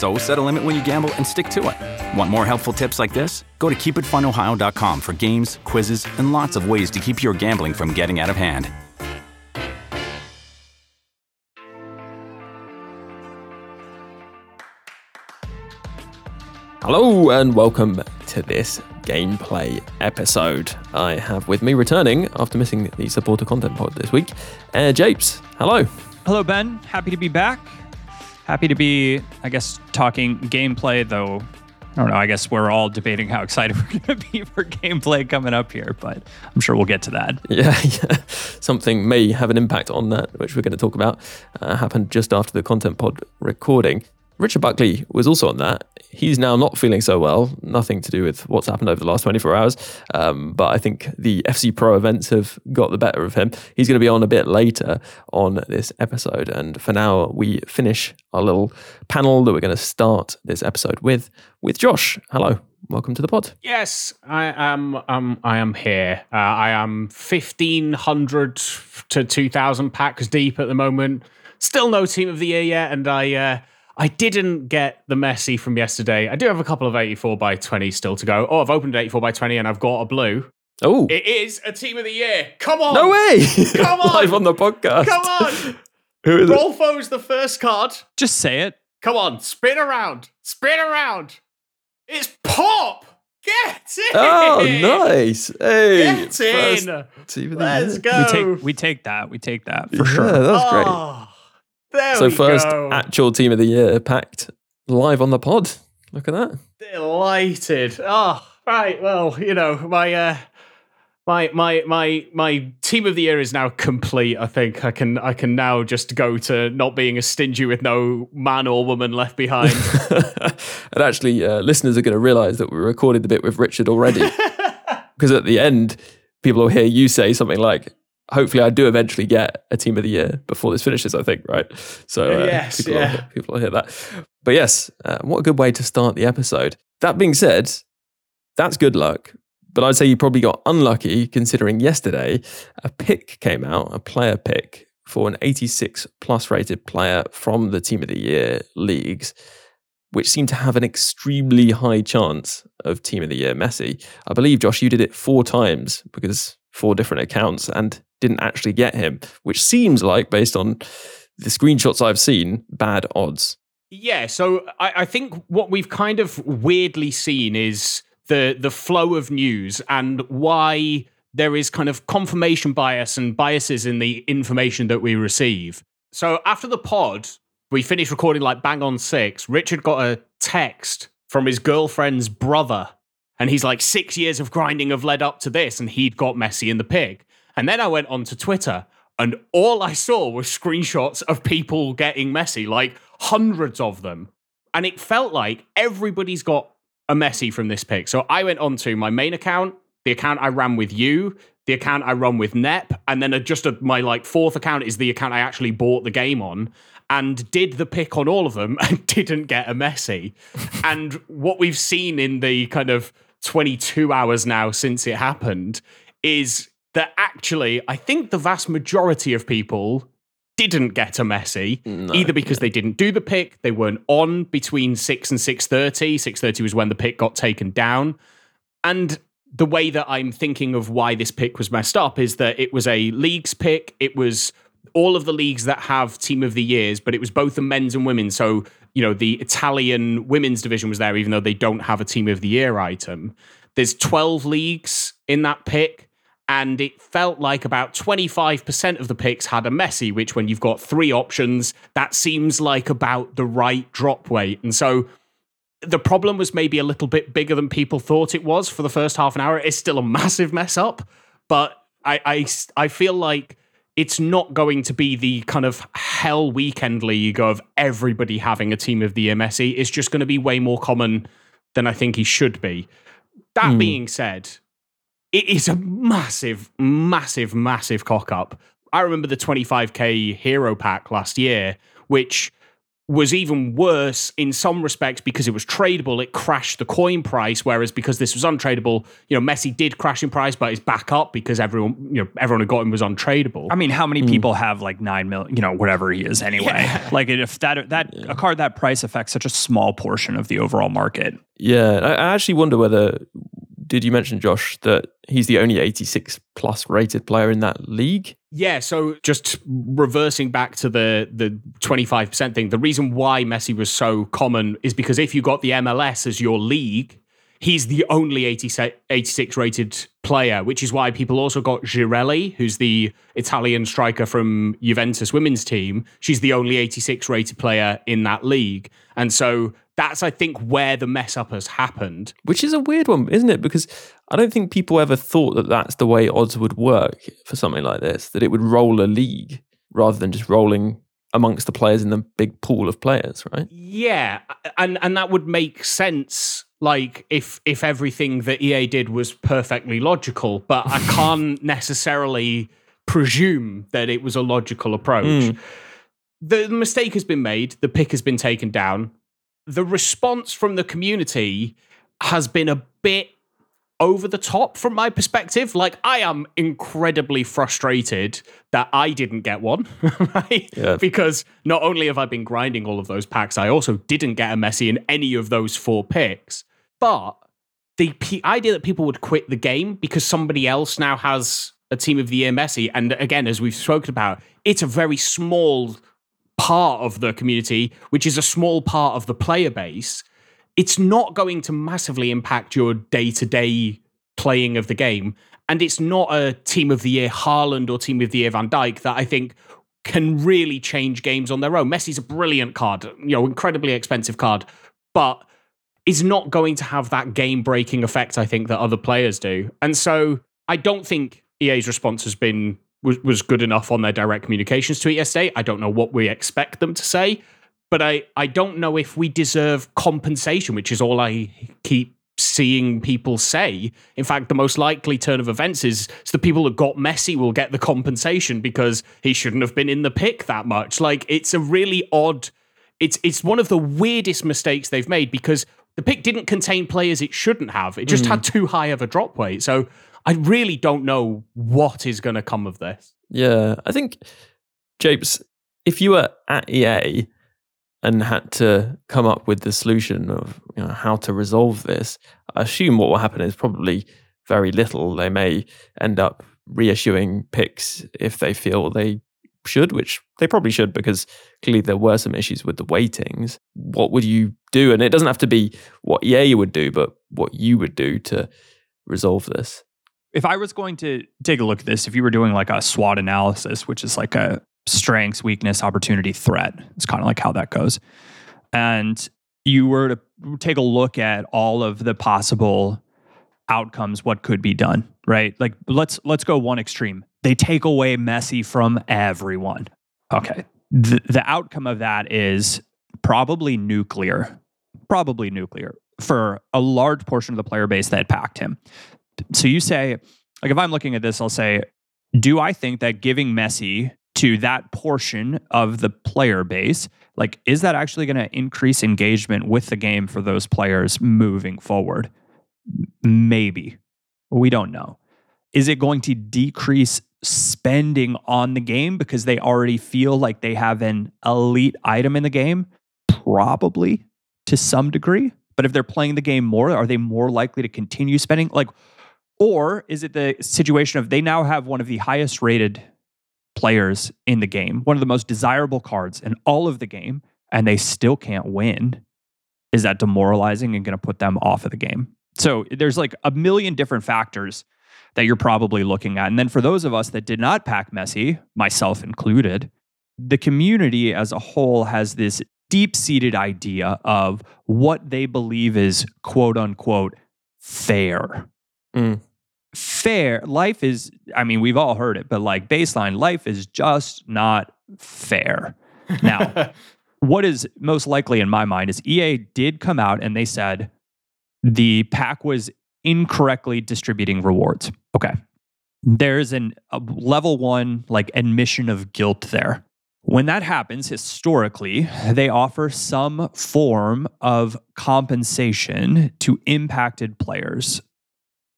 So set a limit when you gamble and stick to it. Want more helpful tips like this? Go to keepitfunohio.com for games, quizzes, and lots of ways to keep your gambling from getting out of hand. Hello and welcome to this gameplay episode. I have with me returning after missing the supporter content pod this week, uh, Japes. Hello. Hello, Ben. Happy to be back. Happy to be, I guess, talking gameplay, though. I don't know. I guess we're all debating how excited we're going to be for gameplay coming up here, but I'm sure we'll get to that. Yeah, yeah. Something may have an impact on that, which we're going to talk about. Uh, happened just after the content pod recording. Richard Buckley was also on that. He's now not feeling so well. Nothing to do with what's happened over the last 24 hours. Um, but I think the FC Pro events have got the better of him. He's going to be on a bit later on this episode. And for now, we finish our little panel that we're going to start this episode with with Josh. Hello. Welcome to the pod. Yes, I am. Um, I am here. Uh, I am fifteen hundred to two thousand packs deep at the moment. Still no team of the year yet, and I uh, I didn't get the Messi from yesterday. I do have a couple of 84 by 20 still to go. Oh, I've opened 84 by 20 and I've got a blue. Oh, It is a team of the year. Come on. no way! Come on! Live on the podcast. Come on. Who is it? Rolfo's the first card. Just say it. Come on. Spin around. Spin around. It's Pop. Get in. Oh, nice! Hey, Get in. team of the Let's year. go. We take we take that. We take that for Yeah, sure. that's great. Ah. There So first go. actual team of the year packed live on the pod. Look at that. delighted. Oh, right. Well, you know, my uh my my my my team of the year is now complete. I think I can I can now just go to not being a stingy with no man or woman left behind. and actually, uh, listeners are going to realise that we recorded the bit with Richard already. Because at the end, people will hear you say something like, hopefully I do eventually get a team of the year before this finishes, I think, right? So uh, Yes, people, yeah. will, people will hear that. But yes, uh, what a good way to start the episode. That being said, that's good luck. But I'd say you probably got unlucky considering yesterday a pick came out, a player pick for an 86 plus rated player from the Team of the Year leagues, which seemed to have an extremely high chance of Team of the Year Messi. I believe, Josh, you did it four times because four different accounts and didn't actually get him, which seems like, based on the screenshots I've seen, bad odds. Yeah, so I, I think what we've kind of weirdly seen is the the flow of news and why there is kind of confirmation bias and biases in the information that we receive. So after the pod, we finished recording like bang on six. Richard got a text from his girlfriend's brother, and he's like, six years of grinding have led up to this, and he'd got Messi in the pig. And then I went onto Twitter, and all I saw was screenshots of people getting Messi, like hundreds of them. And it felt like everybody's got a Messi from this pick. So I went onto my main account, the account I ran with you, the account I run with Nep, and then just a, my like fourth account is the account I actually bought the game on and did the pick on all of them and didn't get a Messi. and what we've seen in the kind of 22 hours now since it happened is that actually I think the vast majority of people didn't get a Messi No, either because they didn't do the pick, they weren't on between 6 and 6:30. 6:30 was when the pick got taken down. And the way that I'm thinking of why this pick was messed up is that it was a leagues pick. It was all of the leagues that have team of the years, but it was both the men's and women's. So, you know, the Italian women's division was there, even though they don't have a team of the year item. There's 12 leagues in that pick. and it felt like about 25% of the picks had a Messi, which when you've got three options, that seems like about the right drop weight. And so the problem was maybe a little bit bigger than people thought it was for the first half an hour. It's still a massive mess up, but I, I, I feel like it's not going to be the kind of hell weekend league of everybody having a team of the Messi. It's just going to be way more common than I think he should be. That mm. being said, it is a massive, massive, massive cock up. I remember the 25k hero pack last year, which was even worse in some respects because it was tradable. It crashed the coin price, whereas because this was untradeable, you know, Messi did crash in price, but it's back up because everyone, you know, everyone who got him was untradeable. I mean, how many mm. people have like nine million, you know, whatever he is anyway? Yeah. Like if that that yeah. a card that price affects such a small portion of the overall market. Yeah, I actually wonder whether did you mention Josh that he's the only 86 plus rated player in that league? Yeah, so just reversing back to the the 25% thing, the reason why Messi was so common is because if you got the MLS as your league, he's the only 86 rated player, which is why people also got Girelli, who's the Italian striker from Juventus women's team. She's the only 86 rated player in that league. And so that's I think where the mess up has happened. Which is a weird one, isn't it? Because I don't think people ever thought that that's the way odds would work for something like this. That it would roll a league rather than just rolling amongst the players in the big pool of players, right? Yeah, and and that would make sense. Like if if everything that EA did was perfectly logical, but I can't necessarily presume that it was a logical approach. Mm. The mistake has been made. The pick has been taken down the response from the community has been a bit over the top from my perspective. Like, I am incredibly frustrated that I didn't get one, right? Yeah. Because not only have I been grinding all of those packs, I also didn't get a Messi in any of those four picks. But the p- idea that people would quit the game because somebody else now has a team of the year Messi, and again, as we've spoken about, it's a very small part of the community, which is a small part of the player base, it's not going to massively impact your day to day playing of the game. And it's not a team of the year Haaland or team of the year Van Dijk that I think can really change games on their own. Messi's a brilliant card, you know, incredibly expensive card, but is not going to have that game breaking effect, I think, that other players do. And so I don't think EA's response has been was, was good enough on their direct communications tweet yesterday. I don't know what we expect them to say, but I, I don't know if we deserve compensation, which is all I keep seeing people say. In fact, the most likely turn of events is, the people that got Messi will get the compensation because he shouldn't have been in the pick that much. Like it's a really odd. It's it's one of the weirdest mistakes they've made because the pick didn't contain players it shouldn't have. It just mm. had too high of a drop weight. So I really don't know what is going to come of this. Yeah, I think, Japes, if you were at EA and had to come up with the solution of you know, how to resolve this, I assume what will happen is probably very little. They may end up reissuing picks if they feel they should, which they probably should because clearly there were some issues with the weightings. What would you do? And it doesn't have to be what EA would do, but what you would do to resolve this if I was going to take a look at this, if you were doing like a SWOT analysis, which is like a strengths, weakness, opportunity, threat, it's kind of like how that goes. And you were to take a look at all of the possible outcomes, what could be done, right? Like let's let's go one extreme. They take away Messi from everyone. Okay. The the outcome of that is probably nuclear. Probably nuclear for a large portion of the player base that packed him so you say, like, if I'm looking at this, I'll say, do I think that giving Messi to that portion of the player base, like, is that actually going to increase engagement with the game for those players moving forward? Maybe. We don't know. Is it going to decrease spending on the game because they already feel like they have an elite item in the game? Probably to some degree. But if they're playing the game more, are they more likely to continue spending? Like, or is it the situation of they now have one of the highest rated players in the game, one of the most desirable cards in all of the game, and they still can't win? Is that demoralizing and going to put them off of the game? So there's like a million different factors that you're probably looking at. And then for those of us that did not pack Messi, myself included, the community as a whole has this deep seated idea of what they believe is quote unquote fair. Mm. Fair. Life is, I mean, we've all heard it, but like baseline, life is just not fair. Now, what is most likely in my mind is EA did come out and they said the pack was incorrectly distributing rewards. Okay. There's an a level one like admission of guilt there. When that happens, historically, they offer some form of compensation to impacted players.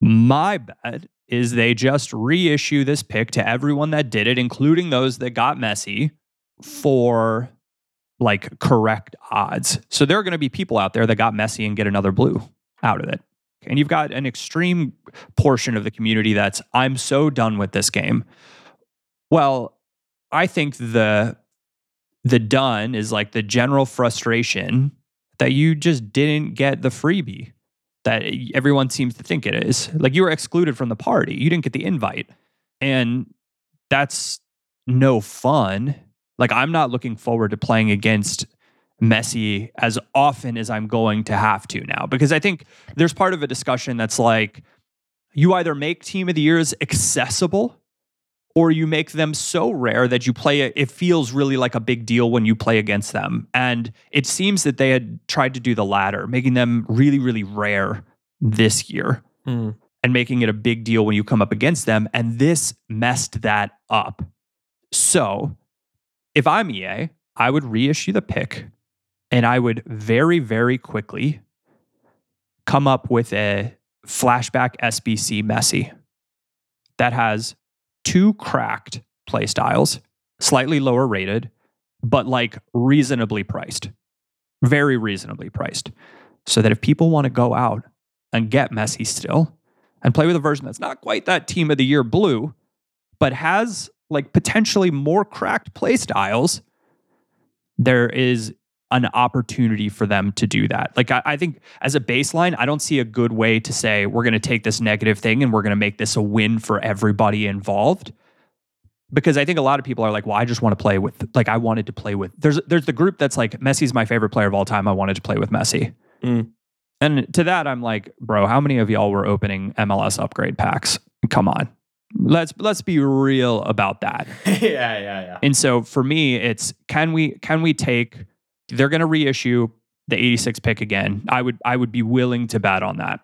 My bet is they just reissue this pick to everyone that did it, including those that got Messi, for like correct odds. So there are going to be people out there that got Messi and get another blue out of it. And you've got an extreme portion of the community that's, I'm so done with this game. Well, I think the the done is like the general frustration that you just didn't get the freebie that everyone seems to think it is. Like you were excluded from the party. You didn't get the invite. And that's no fun. Like I'm not looking forward to playing against Messi as often as I'm going to have to now because I think there's part of a discussion that's like you either make team of the years accessible or you make them so rare that you play it, it feels really like a big deal when you play against them. And it seems that they had tried to do the latter, making them really, really rare this year Mm. and making it a big deal when you come up against them. And this messed that up. So if I'm EA, I would reissue the pick and I would very, very quickly come up with a flashback SBC Messi that has two cracked play styles, slightly lower rated, but like reasonably priced, very reasonably priced. So that if people want to go out and get Messi still and play with a version that's not quite that team of the year blue, but has like potentially more cracked play styles, there is an opportunity for them to do that. Like, I, I, think as a baseline, I don't see a good way to say we're going to take this negative thing and we're going to make this a win for everybody involved. Because I think a lot of people are like, well, I just want to play with, like, I wanted to play with. There's there's the group that's like, Messi's my favorite player of all time. I wanted to play with Messi. Mm. And to that, I'm like, bro, how many of y'all were opening MLS upgrade packs? Come on. Let's let's be real about that. yeah, yeah, yeah. And so for me, it's can we can we take they're going to reissue the 86 pick again. I would I would be willing to bet on that.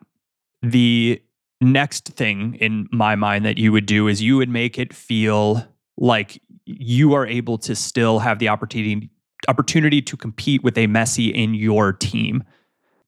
The next thing in my mind that you would do is you would make it feel like you are able to still have the opportunity opportunity to compete with a Messi in your team.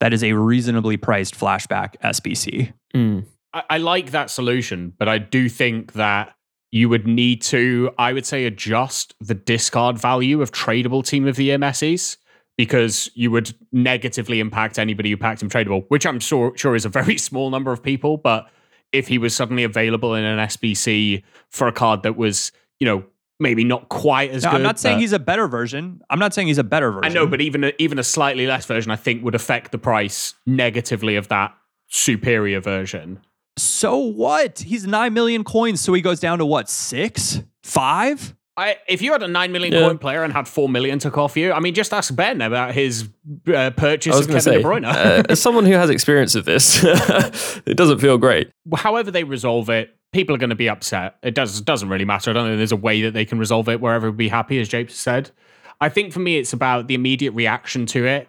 That is a reasonably priced flashback SBC. Mm. I, I like that solution, but I do think that you would need to, I would say, adjust the discard value of tradable team of the year Messi's because you would negatively impact anybody who packed him tradable, which I'm sure sure is a very small number of people. But if he was suddenly available in an SBC for a card that was, you know, maybe not quite as No, good. I'm not saying he's a better version. I'm not saying he's a better version. I know, but even a, even a slightly less version, I think, would affect the price negatively of that superior version. so what? He's nine million coins, so he goes down to what six, five? I, if you had a nine million Yeah. coin player and had four million took off you, I mean, just ask Ben about his uh, purchase of Kevin say, De Bruyne. uh, as someone who has experience of this, it doesn't feel great. However they resolve it, people are going to be upset. It does doesn't really matter. I don't think there's a way that they can resolve it where everyone will be happy, as Japes said. I think for me, it's about the immediate reaction to it.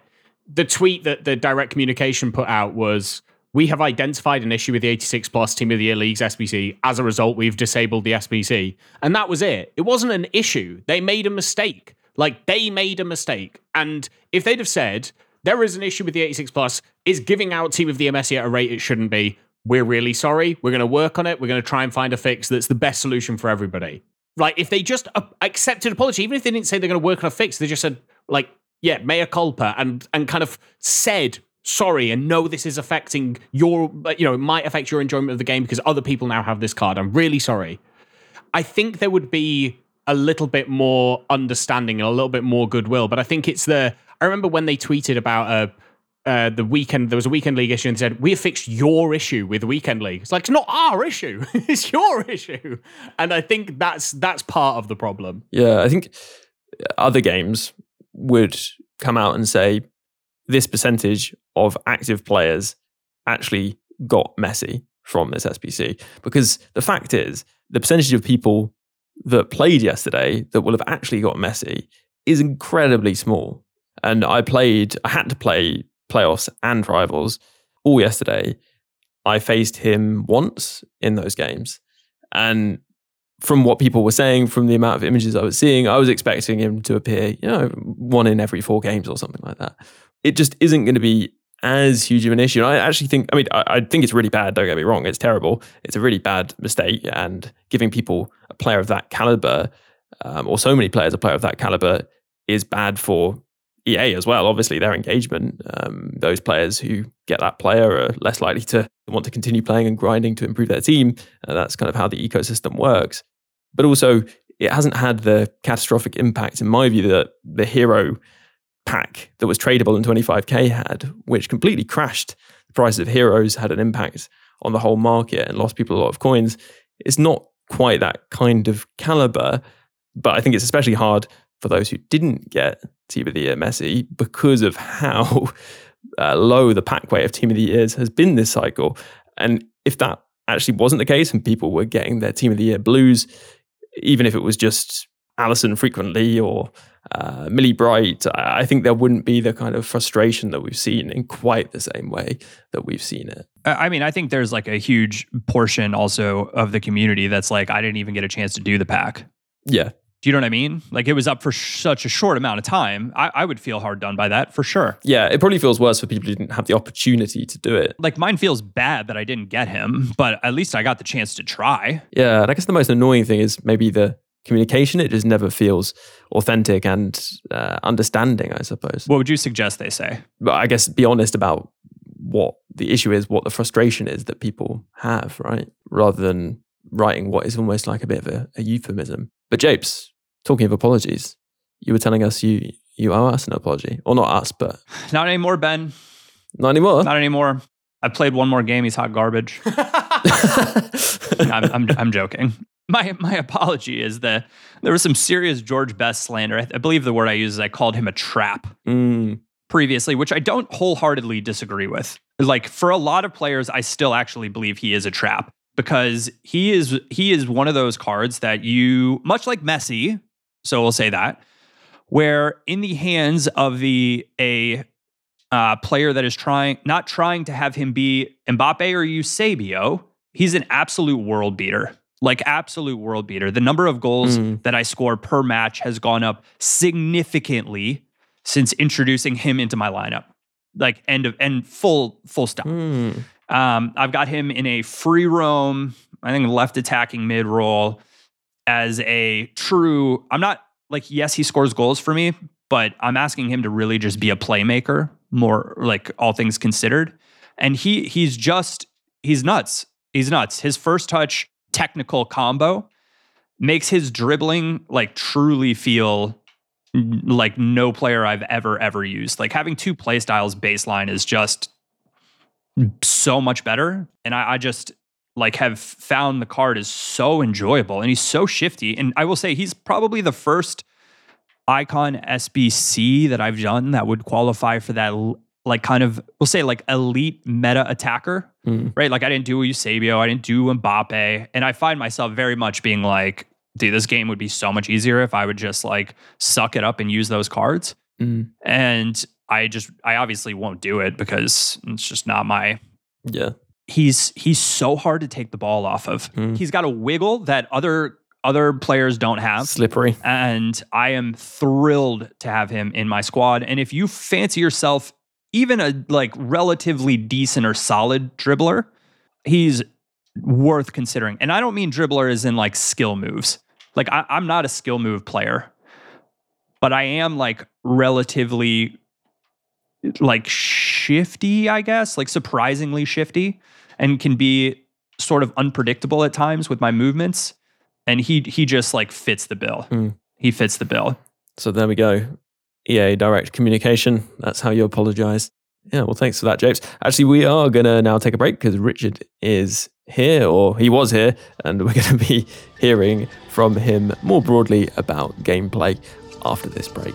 The tweet that the direct communication put out was. We have identified an issue with the 86 plus Team of the Year League's SBC. As a result, we've disabled the SBC. And that was it. It wasn't an issue. They made a mistake. Like, they made a mistake. And if they'd have said, there is an issue with the 86 plus, is giving out Team of the MSC at a rate it shouldn't be, we're really sorry. We're going to work on it. We're going to try and find a fix that's the best solution for everybody. Like, if they just accepted apology, even if they didn't say they're going to work on a fix, they just said, like, yeah, mea culpa, and and kind of said sorry and know this is affecting your, you know, it might affect your enjoyment of the game because other people now have this card. I'm really sorry. I think there would be a little bit more understanding and a little bit more goodwill. But I think it's the. I remember when they tweeted about a uh, the weekend there was a weekend league issue and said we have fixed your issue with weekend league. It's like it's not our issue; it's your issue. And I think that's that's part of the problem. Yeah, I think other games would come out and say this percentage of active players actually got Messi from this SBC because the fact is the percentage of people that played yesterday that will have actually got Messi is incredibly small. And I played, I had to play playoffs and rivals all yesterday. I faced him once in those games. And from what people were saying, from the amount of images I was seeing, I was expecting him to appear, you know, one in every four games or something like that. It just isn't going to be as huge of an issue. And I actually think, I mean, I, I, think it's really bad. Don't get me wrong; it's terrible. It's a really bad mistake, and giving people a player of that caliber, um, or so many players a player of that caliber, is bad for EA as well. Obviously, their engagement. Um, those players who get that player are less likely to want to continue playing and grinding to improve their team. Uh, that's kind of how the ecosystem works. But also, it hasn't had the catastrophic impact, in my view, that the hero pack that was tradable in 25k had, which completely crashed the price of heroes, had an impact on the whole market and lost people a lot of coins. It's not quite that kind of caliber, but I think it's especially hard for those who didn't get Team of the Year Messi because of how uh, low the pack weight of Team of the Years has been this cycle. And if that actually wasn't the case and people were getting their Team of the Year blues, even if it was just Alisson frequently or uh, Millie Bright, I think there wouldn't be the kind of frustration that we've seen in quite the same way that we've seen it. I mean, I think there's like a huge portion also of the community that's like, I didn't even get a chance to do the pack. Yeah. Do you know what I mean? Like it was up for sh- such a short amount of time. I-, I would feel hard done by that for sure. Yeah, it probably feels worse for people who didn't have the opportunity to do it. Like mine feels bad that I didn't get him, but at least I got the chance to try. Yeah, and I guess the most annoying thing is maybe the communication. It just never feels authentic and uh, understanding, I suppose. What would you suggest they say? But I guess be honest about what the issue is, what the frustration is that people have, right? Rather than writing what is almost like a bit of a, a euphemism. But Japes, talking of apologies, you were telling us you you owe us an apology, or not us, but not anymore, Ben. Not anymore. Not anymore. I played one more game. He's hot garbage. I'm, I'm, I'm joking my my apology is that there was some serious George Best slander. I, I believe the word I use is I called him a trap mm. previously, which I don't wholeheartedly disagree with. Like for a lot of players, I still actually believe he is a trap because he is he is one of those cards that you much like Messi, so we'll say that, where in the hands of the a uh, player that is trying not trying to have him be Mbappe or Eusebio, he's an absolute world beater like absolute world beater. The number of goals mm. that I score per match has gone up significantly since introducing him into my lineup. Like end of and full full stop. Mm. Um, I've got him in a free roam, I think left attacking mid role as a true. I'm not like yes, he scores goals for me, but I'm asking him to really just be a playmaker, more like all things considered. And he he's just he's nuts. He's nuts. His first touch technical combo makes his dribbling like truly feel like no player I've ever ever used. Like having two play styles baseline is just so much better. And I, I, just like have found the card is so enjoyable and he's so shifty. And I will say he's probably the first icon SBC that I've done that would qualify for that like kind of we'll say like elite meta attacker, mm. right? Like I didn't do Eusebio, I didn't do Mbappe, and I find myself very much being like, dude, this game would be so much easier if I would just like suck it up and use those cards. Mm. And I just I obviously won't do it because it's just not my yeah. He's he's so hard to take the ball off of. Mm. He's got a wiggle that other other players don't have. Slippery. And I am thrilled to have him in my squad. And if you fancy yourself even a like relatively decent or solid dribbler, he's worth considering. And I don't mean dribbler as in like skill moves. Like I, I'm not a skill move player, but I am like relatively like shifty, I guess, like surprisingly shifty, and can be sort of unpredictable at times with my movements. And he he just like fits the bill. Mm. He fits the bill. So there we go. EA direct communication. That's how you apologize. Yeah, well, thanks for that, James. Actually, we are going to now take a break because Richard is here, or he was here, and we're going to be hearing from him more broadly about gameplay after this break.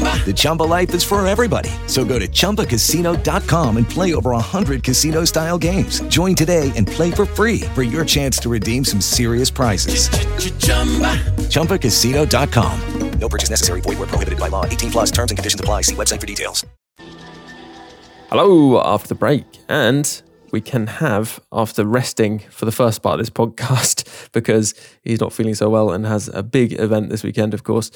The Chumba life is for everybody. So go to ChumbaCasino.com and play over 100 casino style games. Join today and play for free for your chance to redeem some serious prizes. ChumbaCasino.com. No purchase necessary. Void where prohibited by law. 18 plus terms and conditions apply. See website for details. Hello, after the break. And we can have, after resting for the first part of this podcast, because he's not feeling so well and has a big event this weekend, of course,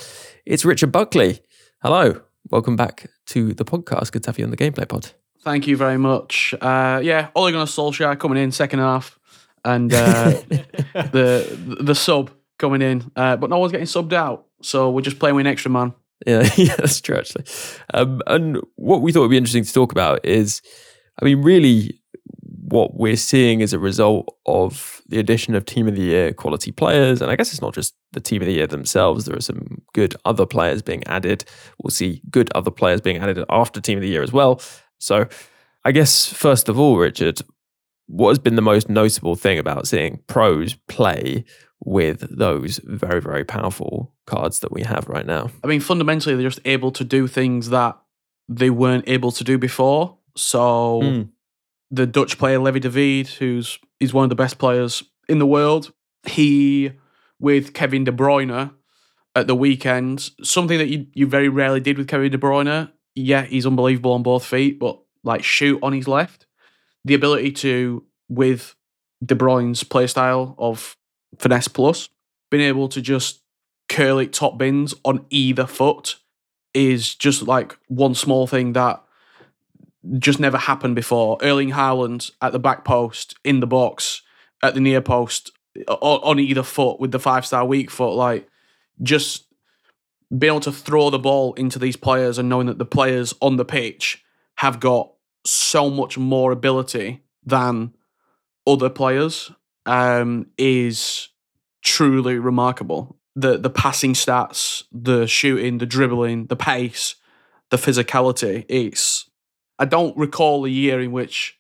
it's Richard Buckley. Hello, welcome back to the podcast. Good to have you on the Gameplay Pod. Thank you very much. Uh, yeah, Ole Gunnar Solskjaer coming in second half, and uh, the the sub coming in, uh, but no one's getting subbed out, so we're just playing with an extra man. Yeah, yeah, that's true actually. Um, and what we thought would be interesting to talk about is, I mean, really, what we're seeing is a result of the addition of Team of the Year quality players, and I guess it's not just the Team of the Year themselves. There are some good other players being added. We'll see good other players being added after Team of the Year as well. So, I guess first of all, Richard, what has been the most notable thing about seeing pros play with those very, very powerful cards that we have right now? I mean, fundamentally, they're just able to do things that they weren't able to do before. So, Mm. The Dutch player Levi David, who's he's one of the best players in the world, he with Kevin De Bruyne at the weekend, something that you, you very rarely did with Kevin De Bruyne. Yeah, he's unbelievable on both feet, but like shoot on his left, the ability to with De Bruyne's playstyle of finesse plus, being able to just curl it top bins on either foot is just like one small thing that just never happened before. Erling Haaland at the back post, in the box, at the near post, on either foot with the five star weak foot, like just being able to throw the ball into these players and knowing that the players on the pitch have got so much more ability than other players um, is truly remarkable. The the passing stats, the shooting, the dribbling, the pace, the physicality. It's I don't recall a year in which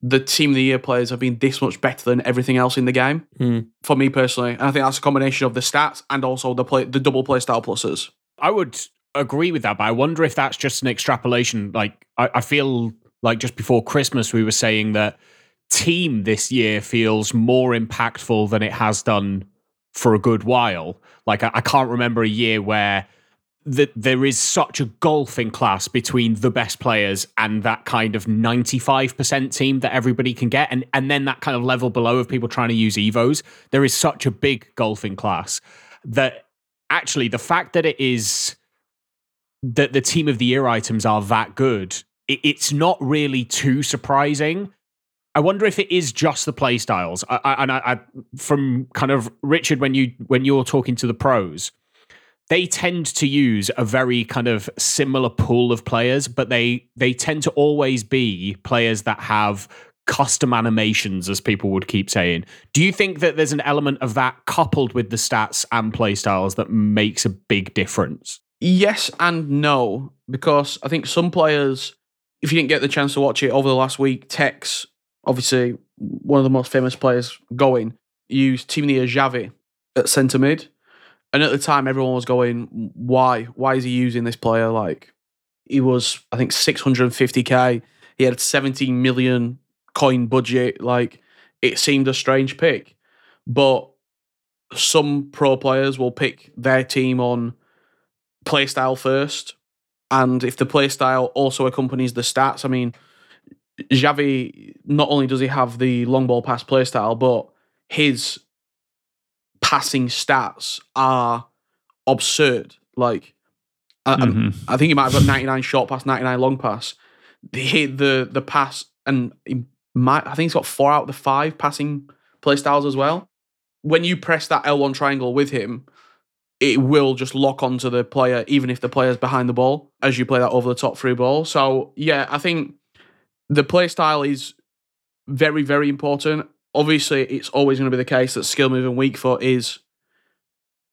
the team of the year players have been this much better than everything else in the game. Hmm. For me personally, and I think that's a combination of the stats and also the play, the double play style pluses. I would agree with that, but I wonder if that's just an extrapolation. Like, I, I feel like just before Christmas, we were saying that team this year feels more impactful than it has done for a good while. Like, I, I can't remember a year where that there is such a gulf in class between the best players and that kind of 95% team that everybody can get and and then that kind of level below of people trying to use evos there is such a big gulf in class that actually the fact that it is that the team of the year items are that good it, it's not really too surprising I wonder if it is just the play styles. I, I, and I, I, from kind of Richard, when you when you're talking to the pros, they tend to use a very kind of similar pool of players, but they they tend to always be players that have custom animations, as people would keep saying. Do you think that there's an element of that coupled with the stats and play styles that makes a big difference? Yes and no, because I think some players, if you didn't get the chance to watch it over the last week, Tekkz, obviously one of the most famous players going, used Timnir Xavi at centre mid. And at the time, everyone was going, why? Why is he using this player? Like, he was, I think, 650k. He had 17 million coin budget. Like, it seemed a strange pick. But some pro players will pick their team on playstyle first. And if the playstyle also accompanies the stats, I mean, Xavi, not only does he have the long ball pass playstyle, but his passing stats are absurd. Like, I, Mhm. I think he might have got 99 short pass, 99 long pass. The the the pass, and he might, I think he's got four out of the five passing playstyles as well. When you press that L1 triangle with him, it will just lock onto the player, even if the player's behind the ball, as you play that over the top through ball. So, yeah, I think the play style is very, very important. Obviously, it's always going to be the case that skill move and weak foot is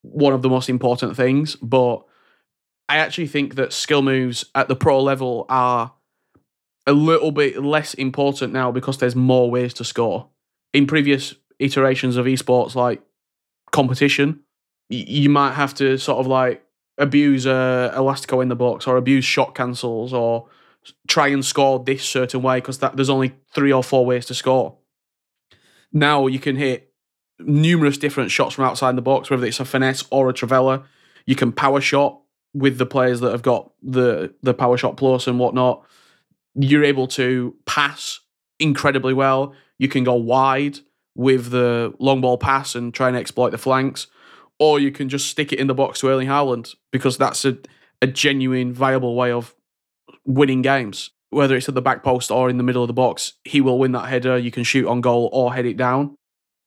one of the most important things, but I actually think that skill moves at the pro level are a little bit less important now because there's more ways to score. In previous iterations of esports, like competition, you might have to sort of like abuse uh, elastico in the box or abuse shot cancels or try and score this certain way because there's only three or four ways to score. Now you can hit numerous different shots from outside the box, whether it's a finesse or a trivela. You can power shot with the players that have got the the power shot plus and whatnot. You're able to pass incredibly well. You can go wide with the long ball pass and try and exploit the flanks, or you can just stick it in the box to Erling Haaland because that's a, a genuine, viable way of winning games. Whether it's at the back post or in the middle of the box, he will win that header. You can shoot on goal or head it down.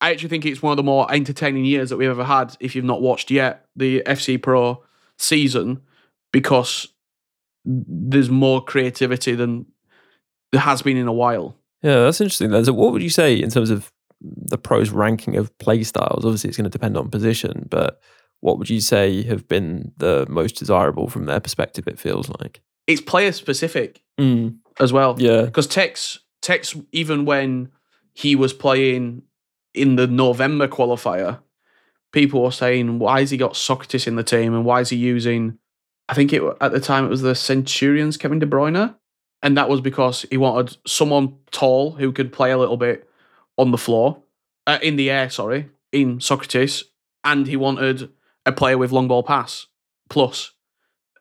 I actually think it's one of the more entertaining years that we've ever had. If you've not watched yet, the FC Pro season, because there's more creativity than there has been in a while. Yeah, that's interesting. So what would you say in terms of the pros' ranking of play styles? Obviously, it's going to depend on position, but what would you say have been the most desirable from their perspective? It feels like. It's player specific Mm. as well. Yeah. Because Tekkz, Tekkz, even when he was playing in the November qualifier, people were saying, "Why has he got Socrates in the team? And why is he using?" I think it at the time it was the Centurions, Kevin De Bruyne, and that was because he wanted someone tall who could play a little bit on the floor, uh, in the air. Sorry, in Socrates, and he wanted a player with long ball pass plus,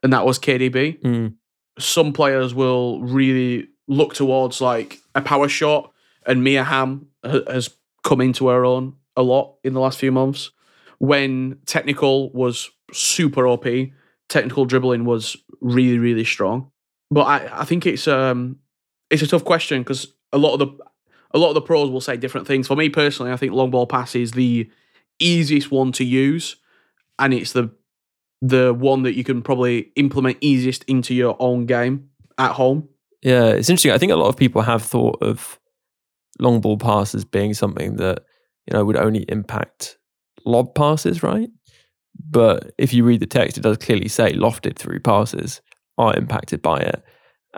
and that was KDB Mm. Some players will really look towards like a power shot, and Mia Hamm ha- has come into her own a lot in the last few months. When technical was super OP, technical dribbling was really really strong. But I, I think it's um it's a tough question because a lot of the a lot of the pros will say different things. For me personally, I think long ball pass is the easiest one to use, and it's the the one that you can probably implement easiest into your own game at home. Yeah, it's interesting. I think a lot of people have thought of long ball passes being something that you know would only impact lob passes, right? But if you read the text, it does clearly say lofted through passes are impacted by it,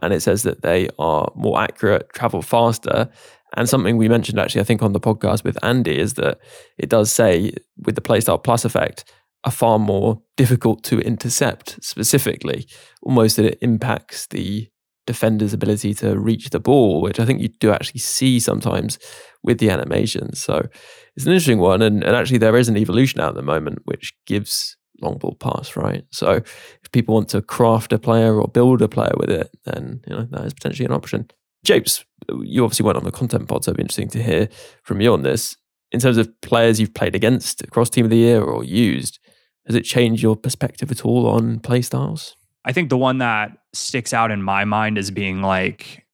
and it says that they are more accurate, travel faster. And something we mentioned actually, I think on the podcast with Andy, is that it does say with the playstyle plus effect are far more difficult to intercept specifically, almost that it impacts the defender's ability to reach the ball, which I think you do actually see sometimes with the animations. So it's an interesting one. And, and actually, there is an evolution out at the moment which gives long ball pass, right? So if people want to craft a player or build a player with it, then you know that is potentially an option. Japes, you obviously went on the content pod, so it'd be interesting to hear from you on this. In terms of players you've played against across Team of the Year or used, has it changed your perspective at all on play styles? I think the one that sticks out in my mind as being like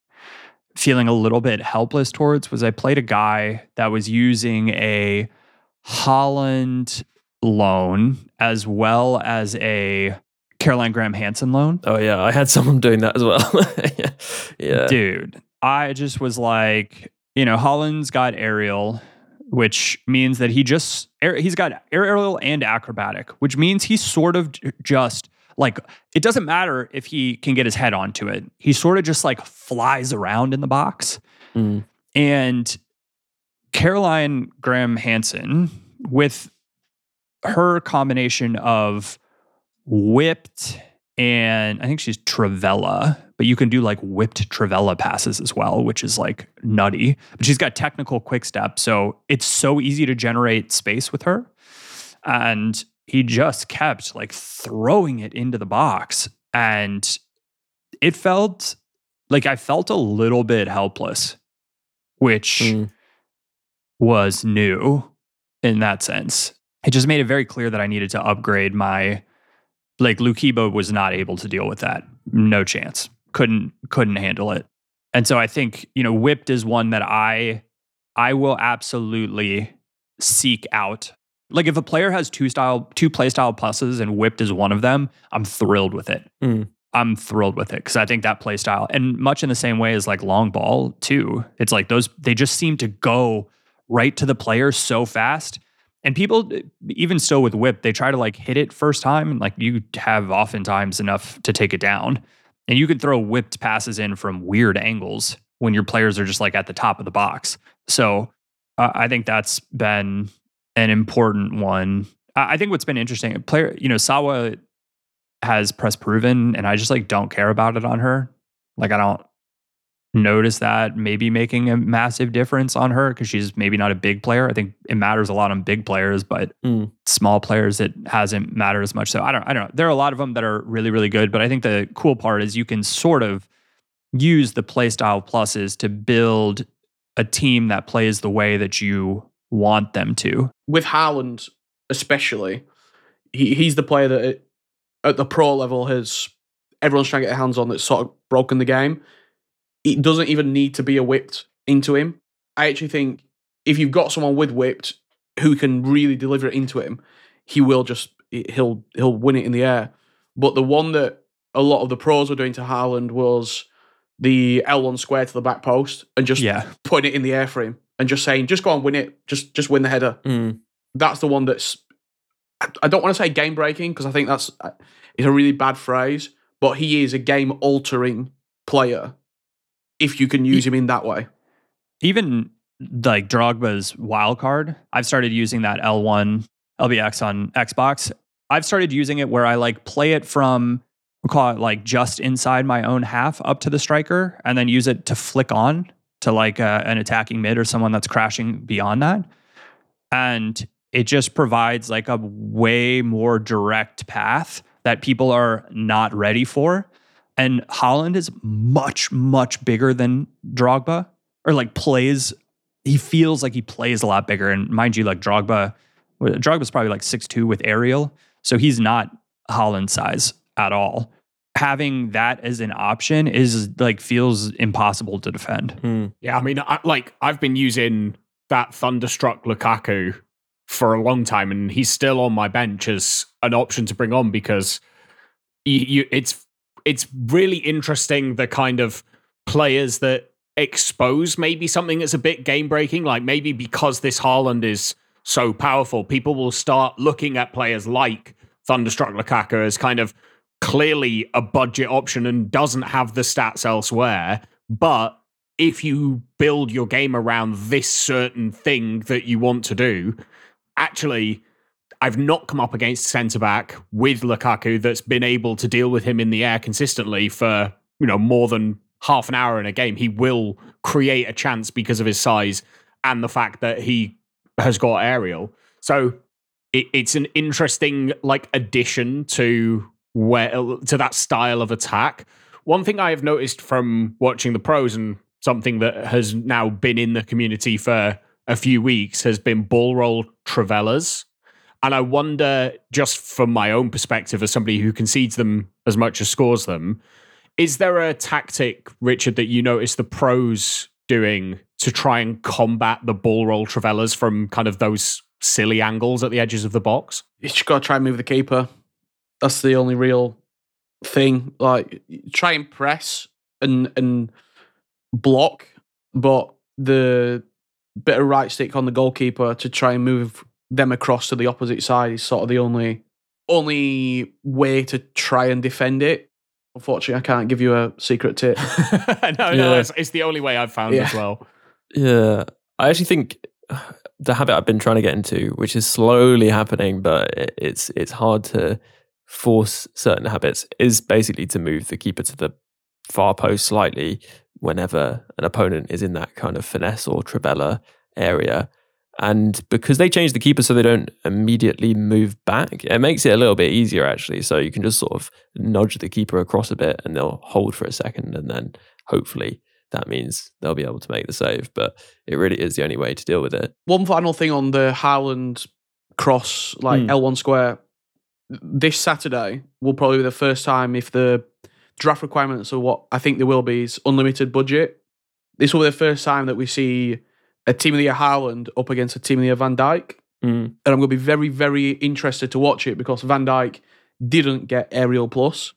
feeling a little bit helpless towards was I played a guy that was using a Haaland loan as well as a Caroline Graham Hansen loan. Oh yeah, I had someone doing that as well. yeah. yeah. Dude, I just was like, you know, Haaland's got aerial, which means that he just he's got aerial and acrobatic, which means he's sort of just Like it doesn't matter if he can get his head onto it. He sort of just like flies around in the box. Mm. And Caroline Graham Hansen, with her combination of whipped and I think she's Trivela, but you can do like whipped trivela passes as well, which is like nutty. But she's got technical quick step. So it's so easy to generate space with her. And he just kept like throwing it into the box. And it felt like I felt a little bit helpless, which Mm. was new in that sense. It just made it very clear that I needed to upgrade my like Lukeba was not able to deal with that. No chance. Couldn't couldn't handle it. And so I think, you know, whipped is one that I I will absolutely seek out. Like if a player has two style two play style pluses and whipped is one of them, I'm thrilled with it. Mm. I'm thrilled with it because I think that play style, and much in the same way as like long ball too. It's like those they just seem to go right to the player so fast. And people, even still with whip, they try to like hit it first time, and like you have oftentimes enough to take it down. And you can throw whipped passes in from weird angles when your players are just like at the top of the box. So uh, I think that's been an important one. I I think what's been interesting, player, you know, Sawa has press proven, and I just like don't care about it on her. Like I don't notice that maybe making a massive difference on her because she's maybe not a big player. I think it matters a lot on big players, but Mm. small players it hasn't mattered as much. So I don't I don't know. There are a lot of them that are really really good, but I think the cool part is you can sort of use the play style pluses to build a team that plays the way that you want them to. with Haaland, especially, he, he's the player that it, at the pro level has everyone's trying to get their hands on that's sort of broken the game. It doesn't even need to be a whipped into him. I actually think if you've got someone with whipped who can really deliver it into him, he will just he'll he'll win it in the air. But the one that a lot of the pros were doing to Haaland was the L1 square to the back post and just Yeah. putting it in the air for him and just saying, just go and win it, just just win the header Mm. that's the one that's I- don't want to say game breaking because I think that's uh, is a really bad phrase, but he is a game altering player if you can use him in that way. even like Drogba's wild card, I've started using that L1 LBX on Xbox. I've started using it where I like play it from we'll call it like just inside my own half up to the striker and then use it to flick on to like uh, an attacking mid or someone that's crashing beyond that. And it just provides like a way more direct path that people are not ready for. And Haaland is much, much bigger than Drogba, or like plays. He feels like he plays a lot bigger. And mind you, like Drogba, Drogba's probably like 6'2 with aerial. So he's not Haaland size at all. Having that as an option is like feels impossible to defend. Hmm. Yeah, I mean, I, like I've been using that thunderstruck Lukaku for a long time, and he's still on my bench as an option to bring on because you, you, it's it's really interesting the kind of players that expose maybe something that's a bit game breaking. Like maybe because this Haaland is so powerful, people will start looking at players like Thunderstruck Lukaku as kind of clearly a budget option and doesn't have the stats elsewhere. But if you build your game around this certain thing that you want to do, actually, I've not come up against centre back with Lukaku that's been able to deal with him in the air consistently for you know more than half an hour in a game. He will create a chance because of his size and the fact that he has got aerial. So it, it's an interesting like addition to where to that style of attack. One thing I have noticed from watching the pros and something that has now been in the community for a few weeks has been ball roll trivelas. And I wonder, just from my own perspective, as somebody who concedes them as much as scores them, is there a tactic, Richard, that you notice the pros doing to try and combat the ball roll trivelas from kind of those silly angles at the edges of the box? You just got to try and move the keeper. That's the only real thing. Like try and press and and block, but the bit of right stick on the goalkeeper to try and move them across to the opposite side is sort of the only only way to try and defend it. Unfortunately, I can't give you a secret tip. no, no, it's, it's the only way I've found Yeah. as well. Yeah, I actually think the habit I've been trying to get into, which is slowly happening, but it's it's hard to force certain habits, is basically to move the keeper to the far post slightly whenever an opponent is in that kind of finesse or trivela area. And because they change the keeper so they don't immediately move back, it makes it a little bit easier actually. So you can just sort of nudge the keeper across a bit and they'll hold for a second and then hopefully that means they'll be able to make the save. But it really is the only way to deal with it. One final thing on the Haaland cross, like Hmm. L1 square. This Saturday will probably be the first time if the draft requirements are what I think there will be is unlimited budget. This will be the first time that we see a team of the year Haaland up against a team of the year Van Dijk. Mm. And I'm going to be very, very interested to watch it because Van Dijk didn't get aerial plus,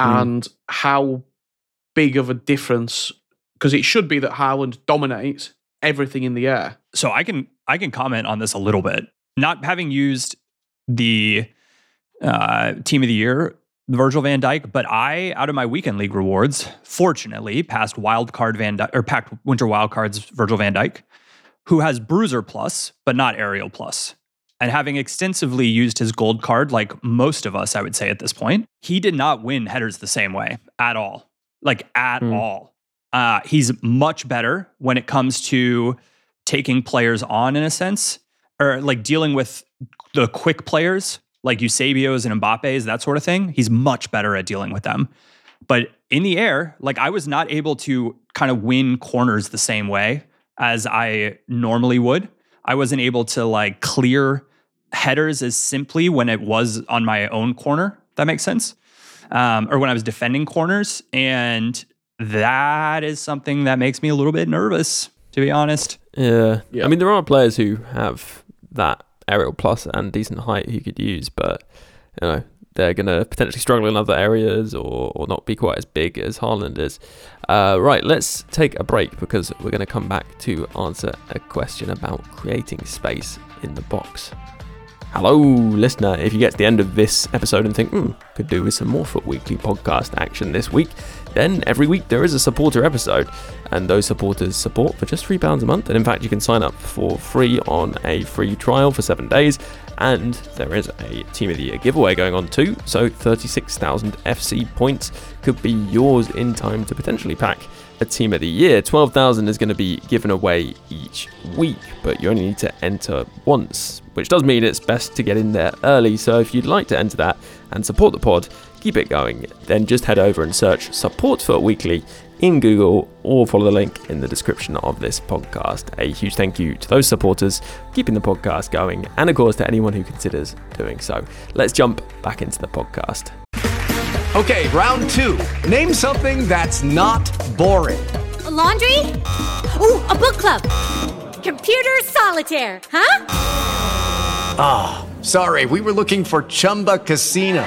Mm. and how big of a difference because it should be that Haaland dominates everything in the air. So I can I can comment on this a little bit. Not having used the uh, team of the year, Virgil Van Dijk, but I out of my weekend league rewards, fortunately passed wild card Van Dijk or packed winter wild cards Virgil Van Dijk, who has bruiser plus but not aerial plus. And having extensively used his gold card, like most of us, I would say at this point, he did not win headers the same way at all. Like at Hmm. all. Uh, he's much better when it comes to taking players on in a sense, or like dealing with the quick players like Eusebios and Mbappe's, that sort of thing. He's much better at dealing with them. But in the air, like I was not able to kind of win corners the same way as I normally would. I wasn't able to like clear headers as simply when it was on my own corner. That makes sense. Um, or when I was defending corners. And that is something that makes me a little bit nervous, to be honest. Yeah. Yeah. I mean, there are players who have that aerial plus and decent height who could use, but you know they're going to potentially struggle in other areas or, or not be quite as big as Haaland is. Uh, right, let's take a break because we're going to come back to answer a question about creating space in the box. Hello, listener. If you get to the end of this episode and think, hmm, could do with some more FUT Weekly podcast action this week, then every week there is a supporter episode, and those supporters support for just £3 a month. And in fact, you can sign up for free on a free trial for seven days, and there is a Team of the Year giveaway going on too. So 36,000 FC points could be yours in time to potentially pack a team of the year. 12,000 is going to be given away each week, but you only need to enter once, which does mean it's best to get in there early. So if you'd like to enter that and support the pod, keep it going, then just head over and search Support FUT Weekly in Google or follow the link in the description of this podcast. A huge thank you to those supporters keeping the podcast going, and of course to anyone who considers doing so. Let's jump back into the podcast. Okay, round two. Name something that's not boring. A laundry? Ooh, a book club. Computer solitaire, huh? Ah, sorry, we were looking for Chumba Casino.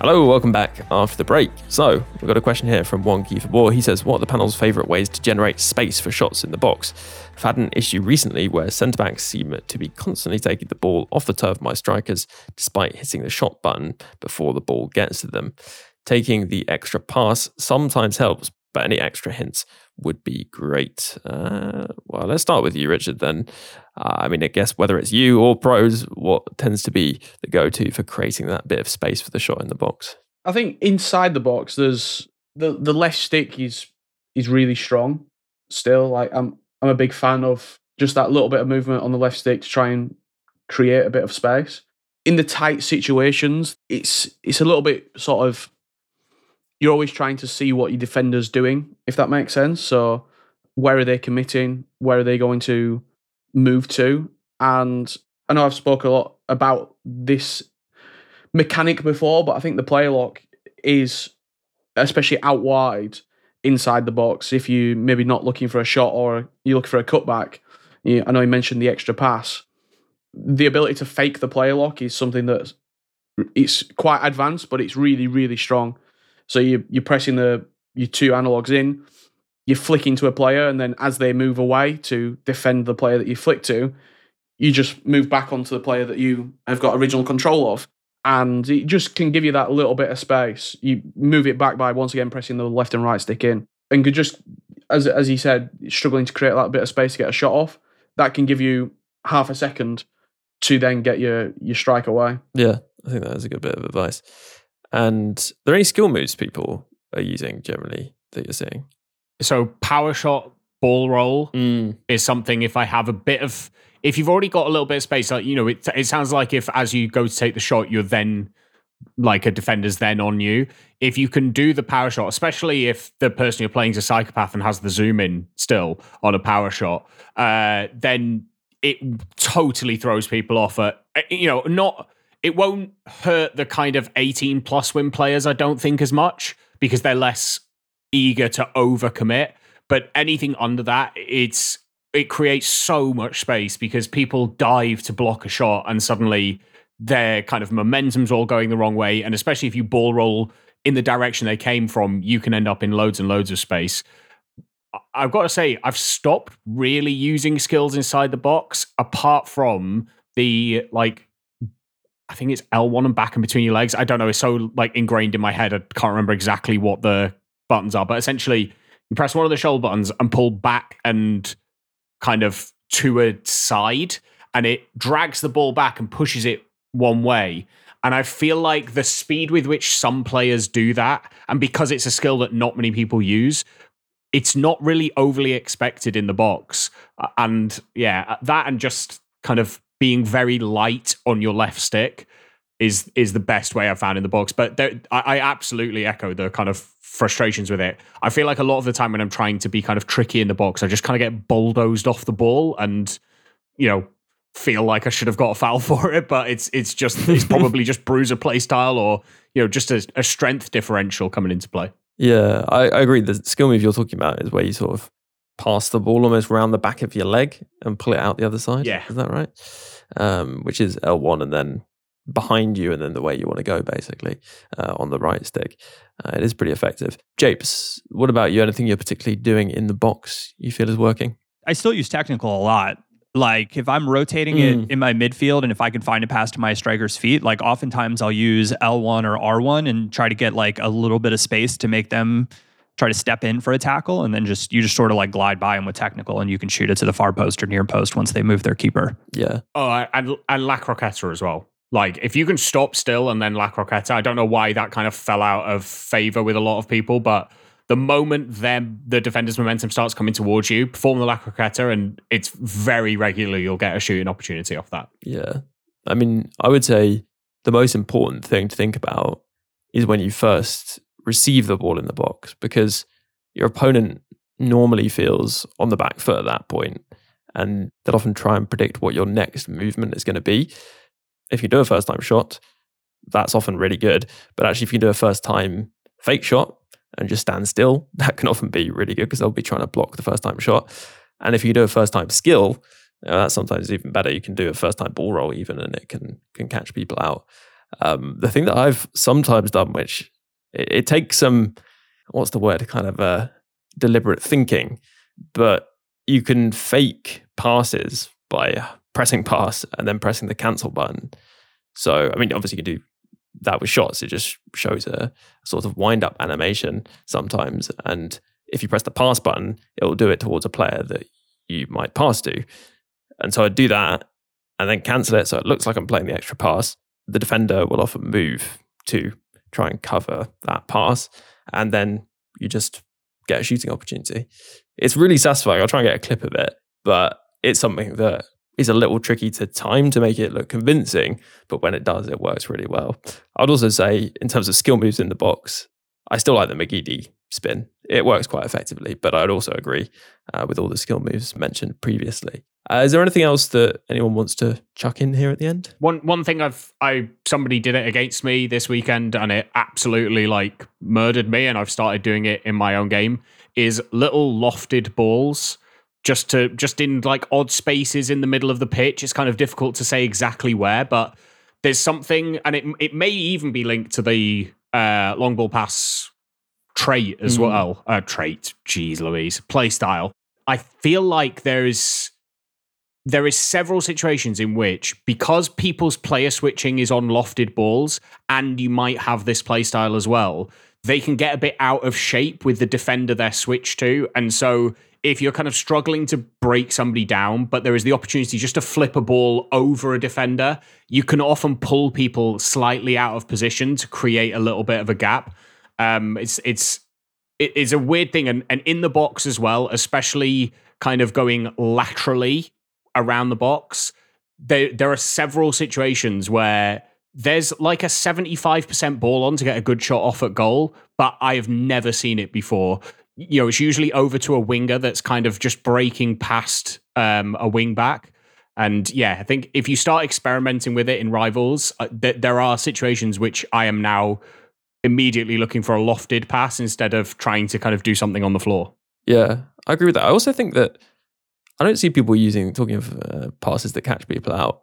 Hello, welcome back after the break. So, we've got a question here from One Key for War. He says, What are the panel's favourite ways to generate space for shots in the box? I've had an issue recently where centre backs seem to be constantly taking the ball off the turf of my strikers despite hitting the shot button before the ball gets to them. Taking the extra pass sometimes helps, but any extra hints would be great. Uh, well, let's start with you, Richard, then. Uh, I mean, I guess whether it's you or pros, what tends to be the go to for creating that bit of space for the shot in the box? I think inside the box, there's the the left stick is is really strong. Still, like I'm I'm a big fan of just that little bit of movement on the left stick to try and create a bit of space. In the tight situations, it's it's a little bit sort of you're always trying to see what your defender's doing, if that makes sense. So where are they committing? Where are they going to move to? And I know I've spoke a lot about this mechanic before, but I think the player lock is especially out wide inside the box. If you maybe not looking for a shot or you look for a cutback, I know you mentioned the extra pass. the ability to fake the player lock is something that's it's quite advanced, but it's really really strong. So you you're pressing the your two analogs in, you flick into a player, and then as they move away to defend the player that you flick to, you just move back onto the player that you have got original control of. And it just can give you that little bit of space. You move it back by once again pressing the left and right stick in. And could just as as he said, struggling to create that bit of space to get a shot off, that can give you half a second to then get your your strike away. Yeah, I think that is a good bit of advice. And are there any skill moves people are using generally that you're seeing? So power shot, ball roll Mm. is something. If I have a bit of, if you've already got a little bit of space, like you know, it it sounds like if as you go to take the shot, you're then like a defender's then on you. If you can do the power shot, especially if the person you're playing is a psychopath and has the zoom in still on a power shot, uh, then it totally throws people off. At you know, not it won't hurt the kind of 18 plus win players. I don't think as much because they're less eager to overcommit. But anything under that, it's it creates so much space because people dive to block a shot and suddenly their kind of momentum's all going the wrong way. And especially if you ball roll in the direction they came from, you can end up in loads and loads of space. I've got to say, I've stopped really using skills inside the box apart from the like I think it's L1 and back and between your legs. I don't know. It's so like ingrained in my head. I can't remember exactly what the buttons are, but essentially you press one of the shoulder buttons and pull back and kind of to a side and it drags the ball back and pushes it one way. And I feel like the speed with which some players do that, and because it's a skill that not many people use, it's not really overly expected in the box. And yeah, that and just kind of being very light on your left stick is is the best way I've found in the box. But there, I, I absolutely echo the kind of frustrations with it. I feel like a lot of the time when I'm trying to be kind of tricky in the box, I just kind of get bulldozed off the ball and you know feel like I should have got a foul for it. But it's it's just it's probably just bruiser play style or you know just a, a strength differential coming into play. Yeah, I, I agree. The skill move you're talking about is where you sort of pass the ball almost round the back of your leg and pull it out the other side. Yeah. Is that right? Um, which is L1 and then behind you and then the way you want to go, basically, uh, on the right stick. Uh, it is pretty effective. Japes, what about you? Anything you're particularly doing in the box you feel is working? I still use technical a lot. Like if I'm rotating Mm. it in my midfield and if I can find a pass to my striker's feet, like oftentimes I'll use L1 or R1 and try to get like a little bit of space to make them try to step in for a tackle and then just you just sort of like glide by them with technical and you can shoot it to the far post or near post once they move their keeper. Yeah. Oh, and and La Croqueta as well. Like if you can stop still and then La Croqueta, I don't know why that kind of fell out of favor with a lot of people, but the moment them the defender's momentum starts coming towards you, perform the La Croqueta, and it's very regular you'll get a shooting opportunity off that. Yeah. I mean, I would say the most important thing to think about is when you first receive the ball in the box because your opponent normally feels on the back foot at that point and they'll often try and predict what your next movement is going to be. If you do a first time shot, that's often really good. But actually, if you do a first time fake shot and just stand still, that can often be really good because they'll be trying to block the first time shot. And if you do a first time skill, uh, that's sometimes even better. You can do a first time ball roll even, and it can can catch people out. Um, the thing that I've sometimes done, which it, it takes some, what's the word, kind of uh, deliberate thinking, but you can fake passes by pressing pass and then pressing the cancel button. So, I mean, obviously you can do that with shots. It just shows a sort of wind up animation sometimes. And if you press the pass button, it will do it towards a player that you might pass to. And so I'd do that and then cancel it. So it looks like I'm playing the extra pass. The defender will often move to try and cover that pass. And then you just get a shooting opportunity. It's really satisfying. I'll try and get a clip of it, but it's something that is a little tricky to time to make it look convincing. But when it does, it works really well. I'd also say, in terms of skill moves in the box, I still like the McGeady spin. It works quite effectively, but I'd also agree uh, with all the skill moves mentioned previously. Uh, is there anything else that anyone wants to chuck in here at the end? One one thing I've I somebody did it against me this weekend and it absolutely like murdered me and I've started doing it in my own game is little lofted balls just to just in like odd spaces in the middle of the pitch. It's kind of difficult to say exactly where, but there's something, and it it may even be linked to the uh, long ball pass trait as Mm. well. Uh, trait, geez, Louise, play style. I feel like there is there is several situations in which because people's player switching is on lofted balls and you might have this play style as well they can get a bit out of shape with the defender they're switched to and so if you're kind of struggling to break somebody down but there is the opportunity just to flip a ball over a defender you can often pull people slightly out of position to create a little bit of a gap um it's it's it is a weird thing and, and in the box as well especially kind of going laterally around the box there there are several situations where there's like a 75% ball on to get a good shot off at goal but i have never seen it before. You know it's usually over to a winger that's kind of just breaking past um, a wing back. And yeah i think if you start experimenting with it in rivals uh, th- there are situations which i am now immediately looking for a lofted pass instead of trying to kind of do something on the floor Yeah, I agree with that. I also think that I don't see people using talking of uh, passes that catch people out.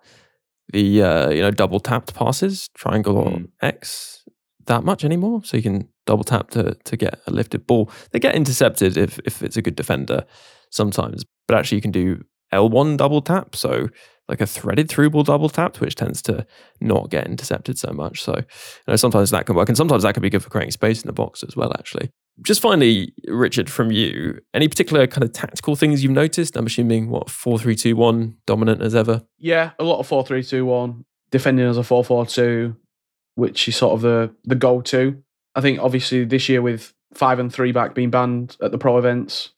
The uh, you know double tapped passes, triangle or X, that much anymore. So you can double tap to to get a lifted ball. They get intercepted if if it's a good defender sometimes, but actually you can do L1 double tap. So like a threaded through ball double tapped, which tends to not get intercepted so much. So you know sometimes that can work, and sometimes that can be good for creating space in the box as well. Actually, just finally, Richard, from you, any particular kind of tactical things you've noticed? I'm assuming what four three two one dominant as ever. Yeah, a lot of four three two one, defending as a four four two, which is sort of the the go to. I think obviously this year with five and three back being banned at the pro events,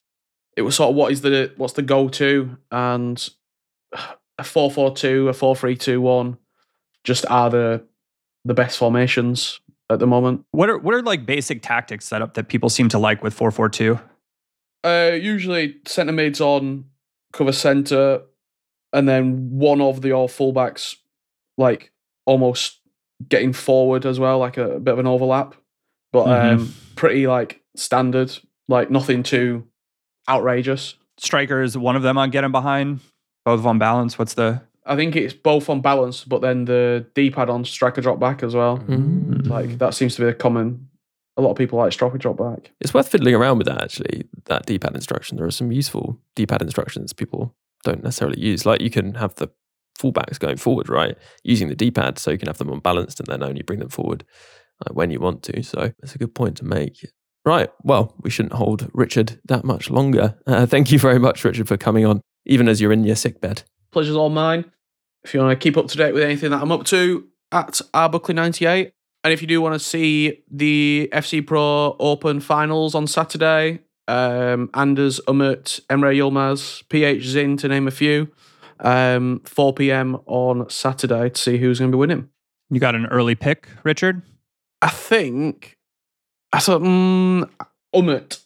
it was sort of what is the what's the go to and a four four two, a four three two one, just are the the best formations at the moment. What are what are like basic tactics set up that people seem to like with four four two? Uh, usually centre mids on cover centre, and then one of the all fullbacks, like almost getting forward as well, like a, bit of an overlap, but Mhm. um, pretty like standard, like nothing too outrageous. Striker is one of them on getting behind, both on balance. What's the I think it's both on balance, but then the D pad on striker drop back as well. Like that seems to be a common. A lot of people like striker drop back. It's worth fiddling around with that actually. That D-pad instruction. There are some useful D-pad instructions people don't necessarily use. Like you can have the fullbacks going forward, right, using the D-pad, so you can have them on unbalanced and then only bring them forward uh, when you want to. So that's a good point to make. Right. Well, we shouldn't hold Richard that much longer. Uh, thank you very much, Richard, for coming on, even as you're in your sick bed. Pleasure's all mine. If you want to keep up to date with anything that I'm up to, at rbuckley98. And if you do want to see the FC Pro Open finals on Saturday, um, Anders Umert, Emre Yilmaz, PH Zin, to name a few, um, 4 p.m. on Saturday to see who's going to be winning. you got an early pick, Richard? I think I thought mm, Umert.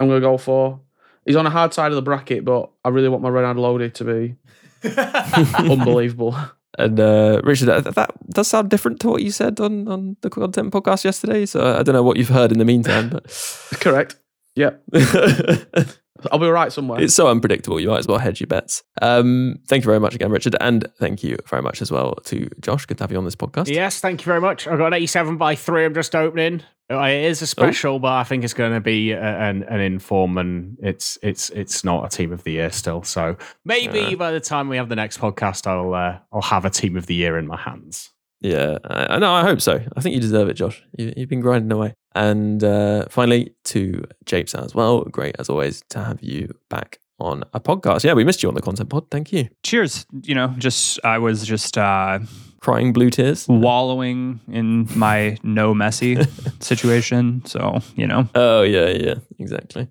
I'm going to go for. He's on a hard side of the bracket, but I really want my Ronaldo Lodi to be unbelievable. And uh, Richard, that, that does sound different to what you said on, on the content podcast yesterday. So I don't know what you've heard in the meantime, but Correct. Yep. I'll be all right somewhere. It's so unpredictable. You might as well hedge your bets. Um, thank you very much again, Richard, and thank you very much as well to Josh. Good to have you on this podcast. Yes, thank you very much. I've got an 87 by 3 I'm just opening. Uh, It is a special, but I think it's going to be a, an, an inform, and it's it's it's not a team of the year still. So maybe Yeah. by the time we have the next podcast, I'll uh, I'll have a team of the year in my hands. Yeah, I, I know. I hope so. I think you deserve it, Josh. You, you've been grinding away. And uh, finally, to Japes as well. Great as always to have you back on a podcast. Yeah, we missed you on the content pod. Thank you. Cheers. You know, just I was just uh crying blue tears, wallowing in my no Messi situation. So you know, Oh yeah, yeah, exactly.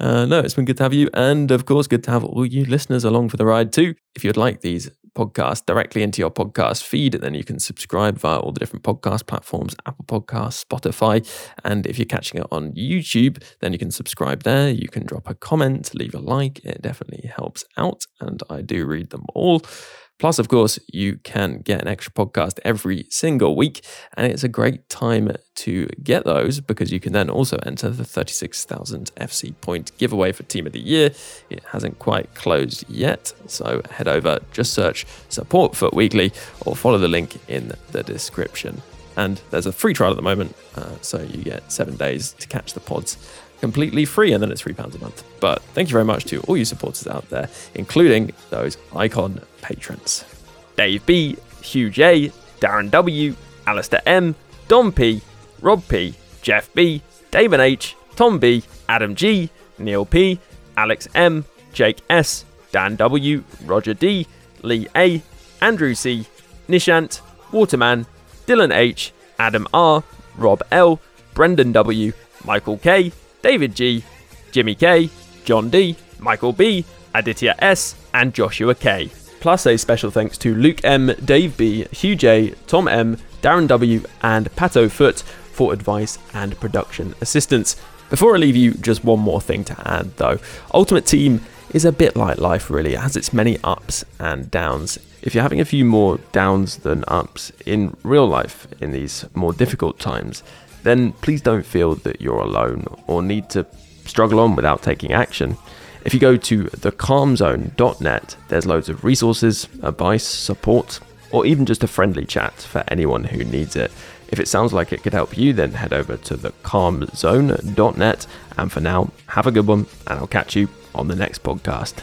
Uh, no, it's been good to have you, and of course, good to have all you listeners along for the ride too. If you'd like these podcasts directly into your podcast feed, And then you can subscribe via all the different podcast platforms: Apple Podcasts, Spotify, and if you're catching it on YouTube, then you can subscribe there. You can drop a comment, leave a like. It definitely helps out, and I do read them all. Plus, of course, you can get an extra podcast every single week, and it's a great time to get those because you can then also enter the 36,000 FC point giveaway for Team of the Year. It hasn't quite closed yet, so head over, just search Support FUT Weekly or follow the link in the description. And there's a free trial at the moment, uh, so you get seven days to catch the pods completely free, and then it's £3 a month. But thank you very much to all you supporters out there, including those icon patrons Dave B, Hugh J, Darren W, Alistair M, Don P, Rob P, Jeff B, Damon H, Tom B, Adam G, Neil P, Alex M, Jake S, Dan W, Roger D, Lee A, Andrew C, Nishant, Waterman, Dylan H, Adam R, Rob L, Brendan W, Michael K, David G, Jimmy K, John D, Michael B, Aditya S, and Joshua K. Plus a special thanks to Luke M, Dave B, Hugh J, Tom M, Darren W, and Pato Foot for advice and production assistance. Before I leave you, just one more thing to add though. Ultimate Team is a bit like life, really. It has its many ups and downs. If you're having a few more downs than ups in real life in these more difficult times, then please don't feel that you're alone or need to struggle on without taking action. If you go to thecalmzone.net, there's loads of resources, advice, support, or even just a friendly chat for anyone who needs it. If it sounds like it could help you, then head over to thecalmzone.net. And for now, have a good one, and I'll catch you on the next podcast.